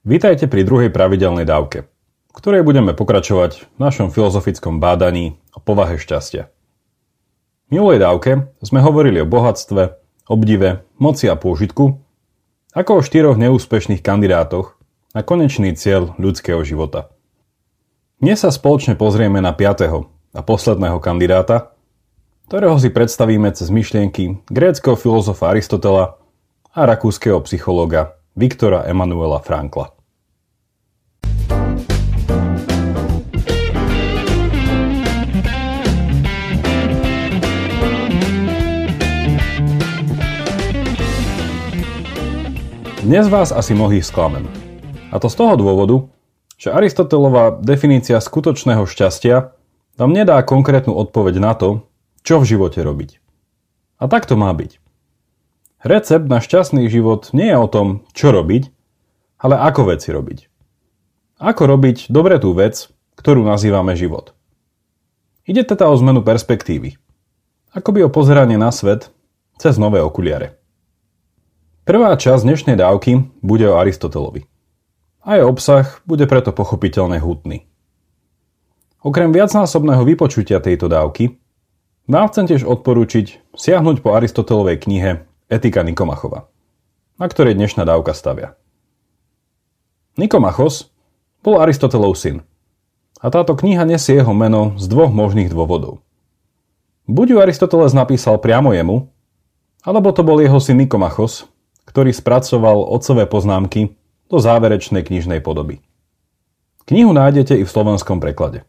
Vítajte pri druhej pravidelnej dávke, v ktorej budeme pokračovať v našom filozofickom bádaní o povahe šťastia. V minulej dávke sme hovorili o bohatstve, obdive, moci a pôžitku, ako o štyroch neúspešných kandidátoch na konečný cieľ ľudského života. Dnes sa spoločne pozrieme na piatého a posledného kandidáta, ktorého si predstavíme cez myšlienky gréckého filozofa Aristotela a rakúskeho psychológa Viktora Emanuela Frankla. Dnes vás asi mnohých sklamem. A to z toho dôvodu, že Aristotelová definícia skutočného šťastia vám nedá konkrétnu odpoveď na to, čo v živote robiť. A tak to má byť. Recept na šťastný život nie je o tom, čo robiť, ale ako veci robiť. Ako robiť dobre tú vec, ktorú nazývame život. Ide teda o zmenu perspektívy. Akoby o pozeranie na svet cez nové okuliare. Prvá časť dnešnej dávky bude o Aristotelovi. A jej obsah bude preto pochopiteľne hutný. Okrem viacnásobného vypočutia tejto dávky, vám chcem tiež odporúčiť siahnuť po Aristotelovej knihe Etika Nikomachova, na ktorej dnešná dávka stavia. Nikomachos bol Aristotelov syn a táto kniha nesie jeho meno z dvoch možných dôvodov. Buď ju Aristoteles napísal priamo jemu, alebo to bol jeho syn Nikomachos, ktorý spracoval otcové poznámky do záverečnej knižnej podoby. Knihu nájdete i v slovenskom preklade.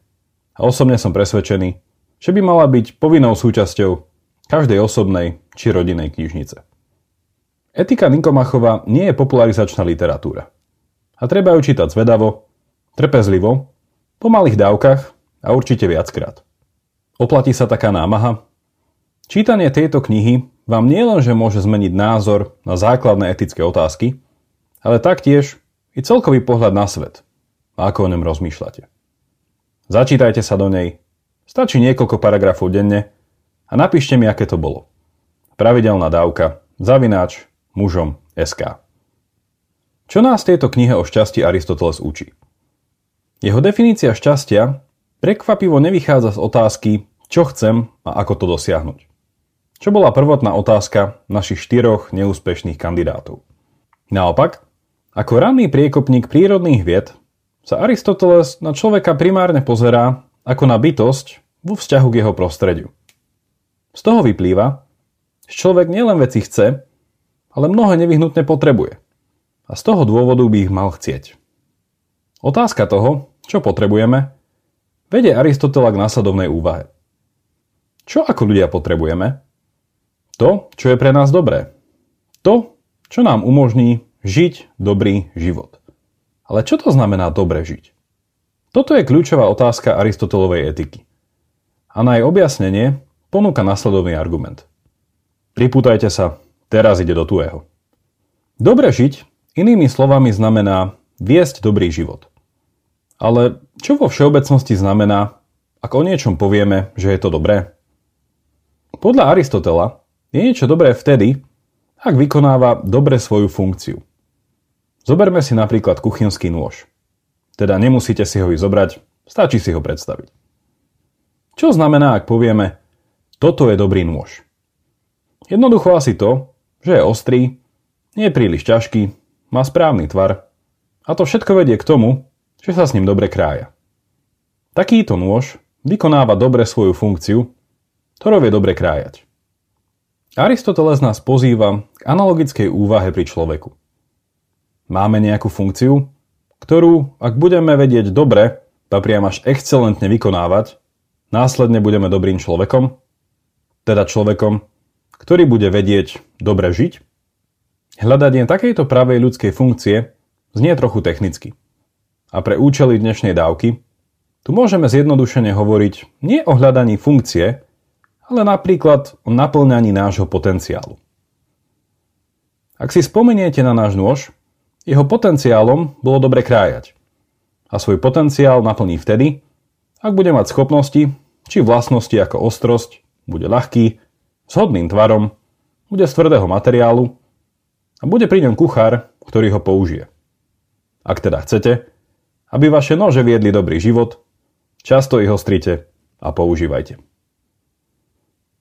A osobne som presvedčený, že by mala byť povinnou súčasťou každej osobnej či rodinej knižnice. Etika Nikomachova nie je popularizačná literatúra. A treba ju čítať zvedavo, trpezlivo, po malých dávkach a určite viackrát. Oplatí sa taká námaha? Čítanie tejto knihy vám nielenže môže zmeniť názor na základné etické otázky, ale taktiež i celkový pohľad na svet a ako o ňom rozmýšľate. Začítajte sa do nej, stačí niekoľko paragrafov denne a napíšte mi, aké to bolo. Pravidelná dávka, zavináč, mužom SK. Čo nás v tejto knihe o šťastí Aristoteles učí? Jeho definícia šťastia prekvapivo nevychádza z otázky, čo chcem a ako to dosiahnuť. Čo bola prvotná otázka našich štyroch neúspešných kandidátov. Naopak, ako ranný priekopník prírodných vied sa Aristoteles na človeka primárne pozerá ako na bytosť vo vzťahu k jeho prostrediu. Z toho vyplýva, že človek nielen veci chce, ale mnohé nevyhnutne potrebuje. A z toho dôvodu by ich mal chcieť. Otázka toho, čo potrebujeme, vedie Aristotela k následovnej úvahe. Čo ako ľudia potrebujeme? To, čo je pre nás dobré. To, čo nám umožní žiť dobrý život. Ale čo to znamená dobre žiť? Toto je kľúčová otázka Aristotelovej etiky. A na jej objasnenie ponúka nasledovný argument. Pripútajte sa, Teraz ide do tuého. Dobre žiť, inými slovami, znamená viesť dobrý život. Ale čo vo všeobecnosti znamená, ak o niečom povieme, že je to dobré? Podľa Aristotela je niečo dobré vtedy, ak vykonáva dobre svoju funkciu. Zoberme si napríklad kuchynský nôž. Teda nemusíte si ho i zobrať, stačí si ho predstaviť. Čo znamená, ak povieme, toto je dobrý nôž? Jednoducho asi to, že je ostrý, nie je príliš ťažký, má správny tvar a to všetko vedie k tomu, že sa s ním dobre krája. Takýto nôž vykonáva dobre svoju funkciu, ktorou je dobre krájať. Aristoteles nás pozýva k analogickej úvahe pri človeku. Máme nejakú funkciu, ktorú, ak budeme vedieť dobre, a priam až excelentne vykonávať, následne budeme dobrým človekom, teda človekom, ktorý bude vedieť dobre žiť? Hľadanie takejto pravej ľudskej funkcie znie trochu technicky. A pre účely dnešnej dávky tu môžeme zjednodušene hovoriť nie o hľadaní funkcie, ale napríklad o naplňaní nášho potenciálu. Ak si spomeniete na náš nôž, jeho potenciálom bolo dobre krájať. A svoj potenciál naplní vtedy, ak bude mať schopnosti či vlastnosti ako ostrosť, bude ľahký, s hodným tvarom, bude z tvrdého materiálu a bude pri ňom kuchár, ktorý ho použije. ak teda chcete, aby vaše nože viedli dobrý život, často ich ostrite a používajte.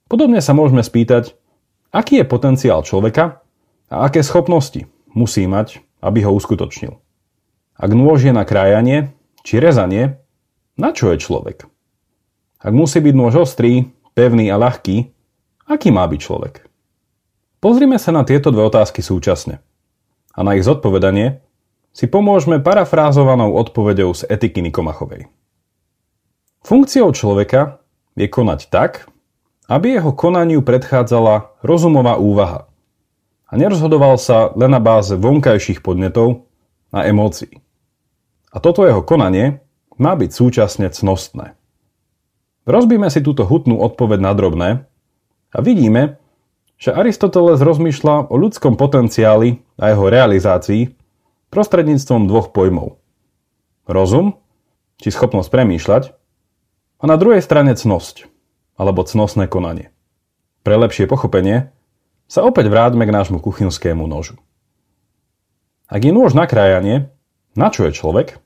Podobne sa môžeme spýtať, aký je potenciál človeka a aké schopnosti musí mať, aby ho uskutočnil. Ak nôž je na krájanie či rezanie, na čo je človek? Ak musí byť nôž ostrý, pevný a ľahký, aký má byť človek? Pozrime sa na tieto dve otázky súčasne. A na ich zodpovedanie si pomôžeme parafrázovanou odpovedou z etiky Nikomachovej. Funkciou človeka je konať tak, aby jeho konaniu predchádzala rozumová úvaha a nerozhodoval sa len na báze vonkajších podnetov a emócií. A toto jeho konanie má byť súčasne cnostné. Rozbíme si túto hutnú odpoveď na drobné a vidíme, že Aristoteles rozmýšľa o ľudskom potenciáli a jeho realizácii prostredníctvom dvoch pojmov. Rozum, či schopnosť premýšľať, a na druhej strane cnosť, alebo cnostné konanie. Pre lepšie pochopenie sa opäť vráťme k nášmu kuchynskému nožu. Ak je nôž na krajanie, na čo je človek?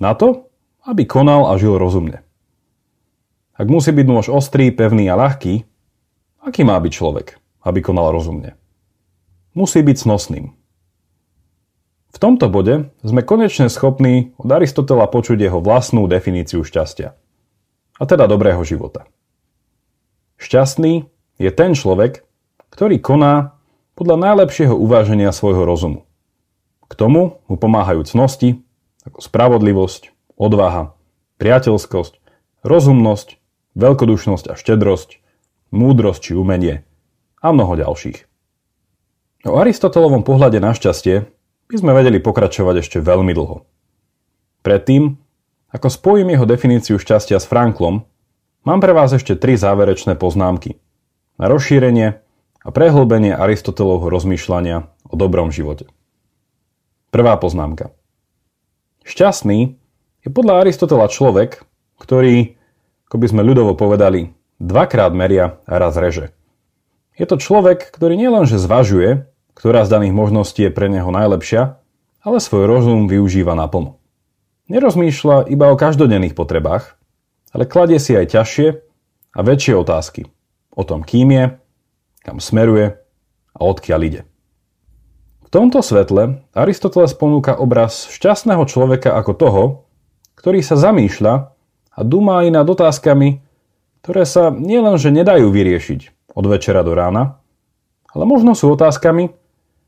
Na to, aby konal a žil rozumne. Ak musí byť nôž ostrý, pevný a ľahký, Aký má byť človek, aby konal rozumne? Musí byť snosným. V tomto bode sme konečne schopní od Aristotela počuť jeho vlastnú definíciu šťastia. A teda dobrého života. Šťastný je ten človek, ktorý koná podľa najlepšieho uváženia svojho rozumu. K tomu mu pomáhajú cnosti, ako spravodlivosť, odvaha, priateľskosť, rozumnosť, veľkodušnosť a štedrosť, múdrosť či umenie a mnoho ďalších. O Aristotelovom pohľade na šťastie by sme vedeli pokračovať ešte veľmi dlho. Predtým, ako spojím jeho definíciu šťastia s Franklom, mám pre vás ešte tri záverečné poznámky na rozšírenie a prehlbenie Aristotelovho rozmýšľania o dobrom živote. Prvá poznámka. Šťastný je podľa Aristotela človek, ktorý, ako by sme ľudovo povedali, dvakrát meria a raz reže. Je to človek, ktorý nielenže zvažuje, ktorá z daných možností je pre neho najlepšia, ale svoj rozum využíva naplno. Nerozmýšľa iba o každodenných potrebách, ale kladie si aj ťažšie a väčšie otázky o tom, kým je, kam smeruje a odkiaľ ide. V tomto svetle Aristoteles ponúka obraz šťastného človeka ako toho, ktorý sa zamýšľa a dúma aj nad otázkami, ktoré sa nielenže nedajú vyriešiť od večera do rána, ale možno sú otázkami,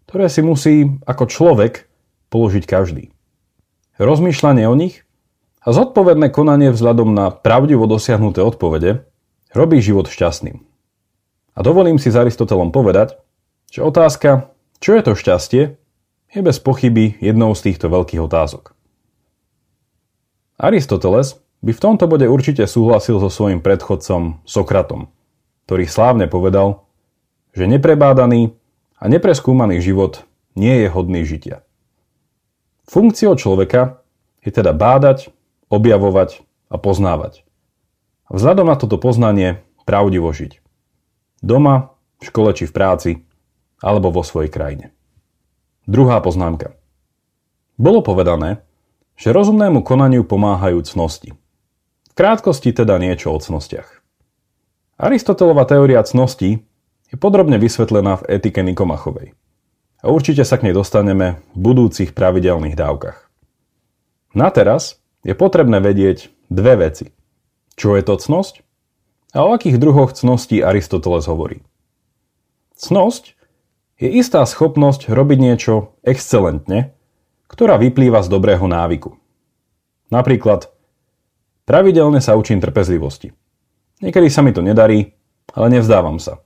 ktoré si musí ako človek položiť každý. Rozmýšľanie o nich a zodpovedné konanie vzhľadom na pravdivo dosiahnuté odpovede robí život šťastným. A dovolím si s Aristotelom povedať, že otázka, čo je to šťastie, je bez pochyby jednou z týchto veľkých otázok. Aristoteles by v tomto bode určite súhlasil so svojím predchodcom Sokratom, ktorý slávne povedal, že neprebádaný a nepreskúmaný život nie je hodný žitia. Funkciou človeka je teda bádať, objavovať a poznávať. A vzhľadom na toto poznanie pravdivo žiť. Doma, v škole či v práci, alebo vo svojej krajine. Druhá poznámka. Bolo povedané, že rozumnému konaniu pomáhajú cnosti – v krátkosti teda niečo o cnostiach. Aristotelova teória cností je podrobne vysvetlená v etike Nikomachovej. A určite sa k nej dostaneme v budúcich pravidelných dávkach. Na teraz je potrebné vedieť dve veci. Čo je to cnosť? A o akých druhoch cností Aristoteles hovorí? Cnosť je istá schopnosť robiť niečo excelentne, ktorá vyplýva z dobrého návyku. Napríklad Pravidelne sa učím trpezlivosti. Niekedy sa mi to nedarí, ale nevzdávam sa.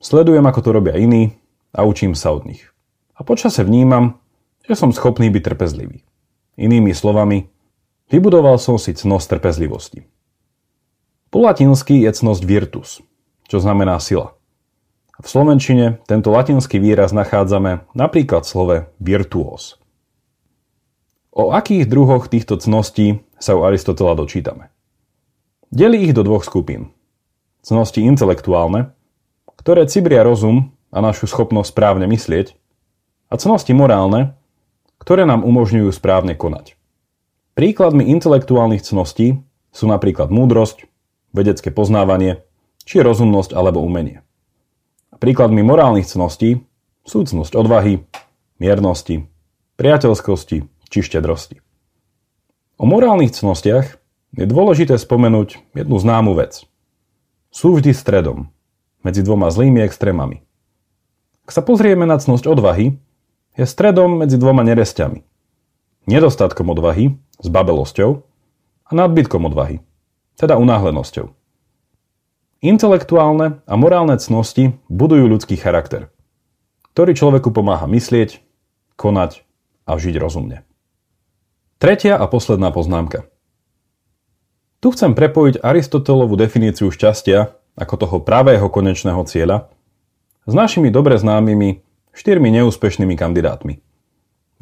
Sledujem, ako to robia iní a učím sa od nich. A počase vnímam, že som schopný byť trpezlivý. Inými slovami, vybudoval som si cnosť trpezlivosti. Po latinsky je cnosť virtus, čo znamená sila. V slovenčine tento latinský výraz nachádzame napríklad v slove virtuos. O akých druhoch týchto cností sa u Aristotela dočítame. Delí ich do dvoch skupín. Cnosti intelektuálne, ktoré cibria rozum a našu schopnosť správne myslieť, a cnosti morálne, ktoré nám umožňujú správne konať. Príkladmi intelektuálnych cností sú napríklad múdrosť, vedecké poznávanie, či rozumnosť alebo umenie. Príkladmi morálnych cností sú cnosť odvahy, miernosti, priateľskosti či štedrosti. O morálnych cnostiach je dôležité spomenúť jednu známu vec. Sú vždy stredom, medzi dvoma zlými extrémami. Ak sa pozrieme na cnosť odvahy, je stredom medzi dvoma neresťami. Nedostatkom odvahy, zbabelosťou a nadbytkom odvahy, teda unáhlenosťou. Intelektuálne a morálne cnosti budujú ľudský charakter, ktorý človeku pomáha myslieť, konať a žiť rozumne. Tretia a posledná poznámka. Tu chcem prepojiť Aristotelovú definíciu šťastia ako toho pravého konečného cieľa s našimi dobre známymi štyrmi neúspešnými kandidátmi.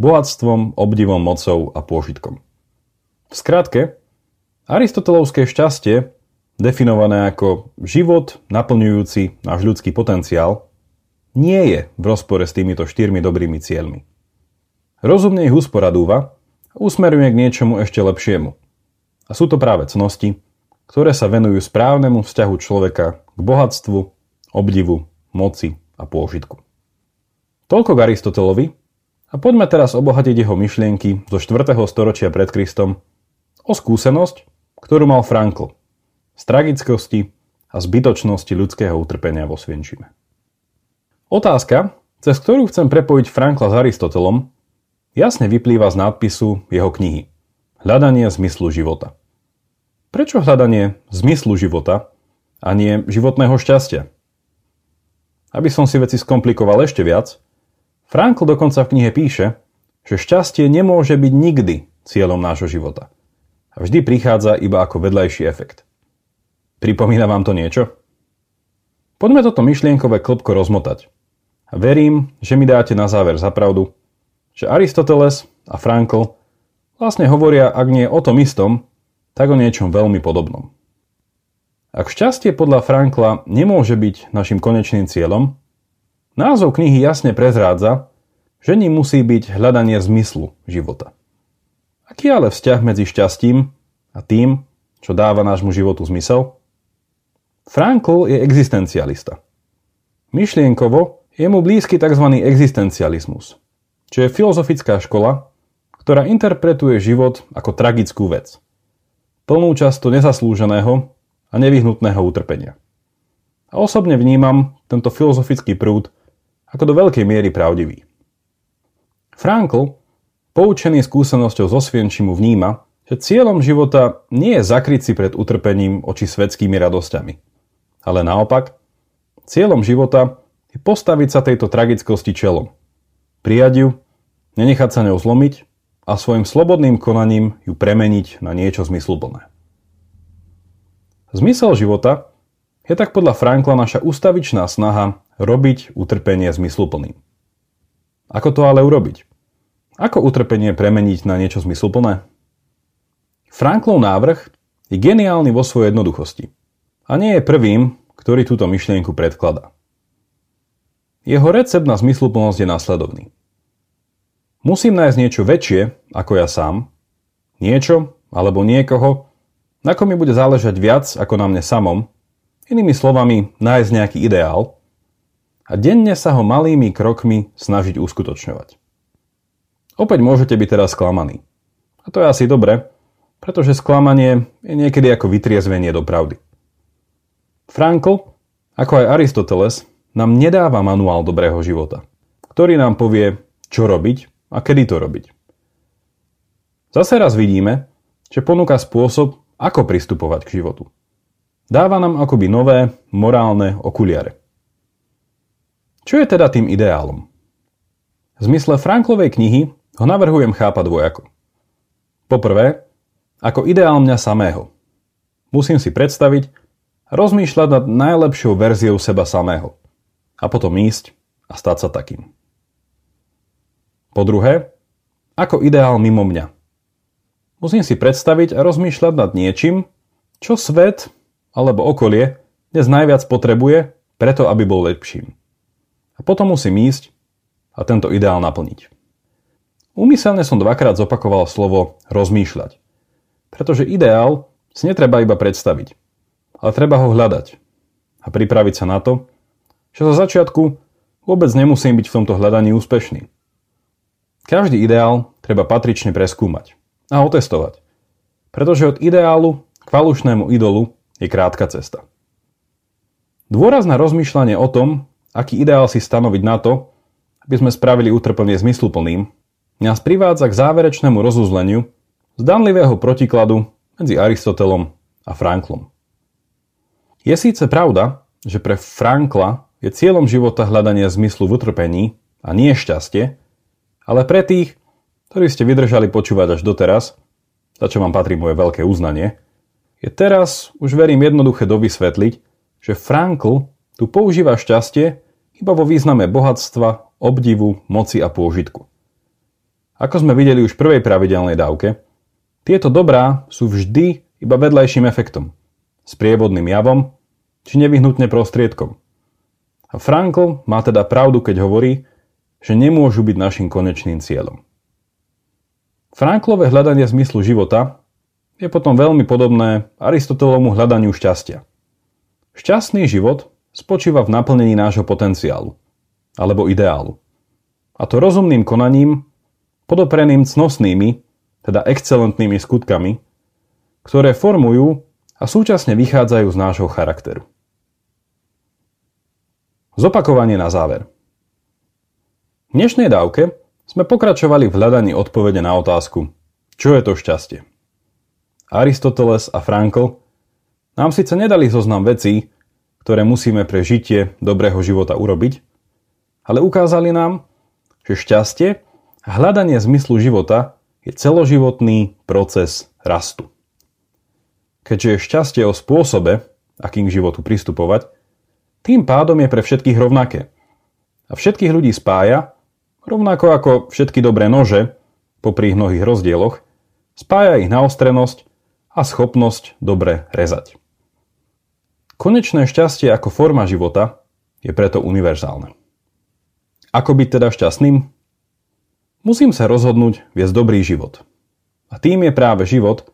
Bohatstvom, obdivom, mocou a pôžitkom. V skratke, Aristotelovské šťastie, definované ako život naplňujúci náš ľudský potenciál, nie je v rozpore s týmito štyrmi dobrými cieľmi. Rozumne ich usporadúva a usmeruje k niečomu ešte lepšiemu. A sú to práve cnosti, ktoré sa venujú správnemu vzťahu človeka k bohatstvu, obdivu, moci a pôžitku. Toľko k Aristotelovi a poďme teraz obohatiť jeho myšlienky zo 4. storočia pred Kristom o skúsenosť, ktorú mal Frankl z tragickosti a zbytočnosti ľudského utrpenia vo Svienčime. Otázka, cez ktorú chcem prepojiť Frankla s Aristotelom, jasne vyplýva z nadpisu jeho knihy Hľadanie zmyslu života. Prečo hľadanie zmyslu života a nie životného šťastia? Aby som si veci skomplikoval ešte viac, Frankl dokonca v knihe píše, že šťastie nemôže byť nikdy cieľom nášho života. A vždy prichádza iba ako vedľajší efekt. Pripomína vám to niečo? Poďme toto myšlienkové klopko rozmotať. Verím, že mi dáte na záver zapravdu, že Aristoteles a Frankl vlastne hovoria, ak nie o tom istom, tak o niečom veľmi podobnom. Ak šťastie podľa Frankla nemôže byť našim konečným cieľom, názov knihy jasne prezrádza, že ním musí byť hľadanie zmyslu života. Aký ale vzťah medzi šťastím a tým, čo dáva nášmu životu zmysel? Frankl je existencialista. Myšlienkovo je mu blízky tzv. existencializmus, čo je filozofická škola, ktorá interpretuje život ako tragickú vec. Plnú často nezaslúženého a nevyhnutného utrpenia. A osobne vnímam tento filozofický prúd ako do veľkej miery pravdivý. Frankl, poučený skúsenosťou zo Svienčimu, vníma, že cieľom života nie je zakryť si pred utrpením oči svetskými radosťami. Ale naopak, cieľom života je postaviť sa tejto tragickosti čelom. Prijať ju, nenechať sa ňou zlomiť a svojim slobodným konaním ju premeniť na niečo zmysluplné. Zmysel života je tak podľa Frankla naša ustavičná snaha robiť utrpenie zmysluplným. Ako to ale urobiť? Ako utrpenie premeniť na niečo zmysluplné? Franklov návrh je geniálny vo svojej jednoduchosti a nie je prvým, ktorý túto myšlienku predkladá. Jeho recept na zmysluplnosť je následovný. Musím nájsť niečo väčšie ako ja sám, niečo alebo niekoho, na kom mi bude záležať viac ako na mne samom, inými slovami nájsť nejaký ideál a denne sa ho malými krokmi snažiť uskutočňovať. Opäť môžete byť teraz sklamaní. A to je asi dobre, pretože sklamanie je niekedy ako vytriezvenie do pravdy. Frankl, ako aj Aristoteles, nám nedáva manuál dobrého života, ktorý nám povie, čo robiť a kedy to robiť. Zase raz vidíme, že ponúka spôsob, ako pristupovať k životu. Dáva nám akoby nové, morálne okuliare. Čo je teda tým ideálom? V zmysle Franklovej knihy ho navrhujem chápať dvojako. Poprvé, ako ideál mňa samého. Musím si predstaviť rozmýšľať nad najlepšou verziou seba samého. A potom ísť a stať sa takým. Po druhé, ako ideál mimo mňa. Musím si predstaviť a rozmýšľať nad niečím, čo svet alebo okolie dnes najviac potrebuje, preto aby bol lepším. A potom musím ísť a tento ideál naplniť. Úmyselne som dvakrát zopakoval slovo rozmýšľať. Pretože ideál si netreba iba predstaviť, ale treba ho hľadať a pripraviť sa na to, že zo začiatku vôbec nemusím byť v tomto hľadaní úspešný. Každý ideál treba patrične preskúmať a otestovať, pretože od ideálu k falošnému idolu je krátka cesta. Dôraz na rozmýšľanie o tom, aký ideál si stanoviť na to, aby sme spravili utrpenie zmysluplným, nás privádza k záverečnému rozuzleniu zdanlivého protikladu medzi Aristotelom a Franklom. Je síce pravda, že pre Frankla je cieľom života hľadanie zmyslu v utrpení a nie šťastie, ale pre tých, ktorí ste vydržali počúvať až doteraz, za čo vám patrí moje veľké uznanie, je teraz už verím jednoduché dovysvetliť, že Frankl tu používa šťastie iba vo význame bohatstva, obdivu, moci a pôžitku. Ako sme videli už v prvej pravidelnej dávke, tieto dobrá sú vždy iba vedľajším efektom, sprievodným javom či nevyhnutne prostriedkom. A Frankl má teda pravdu, keď hovorí, že nemôžu byť našim konečným cieľom. Franklové hľadanie zmyslu života je potom veľmi podobné Aristotelovmu hľadaniu šťastia. Šťastný život spočíva v naplnení nášho potenciálu alebo ideálu. A to rozumným konaním podopreným cnosnými, teda excelentnými skutkami, ktoré formujú a súčasne vychádzajú z nášho charakteru. Zopakovanie na záver. V dnešnej dávke sme pokračovali v hľadaní odpovede na otázku, čo je to šťastie. Aristoteles a Frankl nám síce nedali zoznam vecí, ktoré musíme pre žitie dobrého života urobiť, ale ukázali nám, že šťastie Hľadanie zmyslu života je celoživotný proces rastu. Keďže je šťastie o spôsobe, akým k životu pristupovať, tým pádom je pre všetkých rovnaké. A všetkých ľudí spája, rovnako ako všetky dobré nože, popri mnohých rozdieloch, spája ich naostrenosť a schopnosť dobre rezať. Konečné šťastie ako forma života je preto univerzálne. Ako byť teda šťastným? Musím sa rozhodnúť viesť dobrý život. A tým je práve život,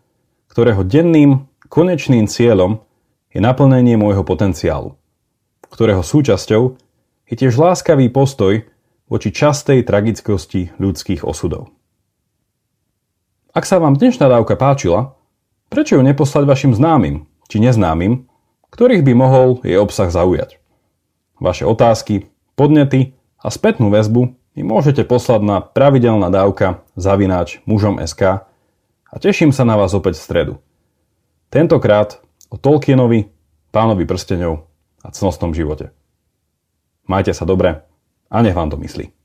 ktorého denným, konečným cieľom je naplnenie môjho potenciálu, ktorého súčasťou je tiež láskavý postoj voči častej tragickosti ľudských osudov. Ak sa vám dnešná dávka páčila, prečo ju neposlať vašim známym či neznámym, ktorých by mohol jej obsah zaujať? Vaše otázky, podnety a spätnú väzbu mi môžete poslať na pravidelná dávka zavináč mužom.sk a teším sa na vás opäť v stredu. Tentokrát o Tolkienovi, pánovi prsteňov a cnostnom živote. Majte sa dobre a nech vám to myslí.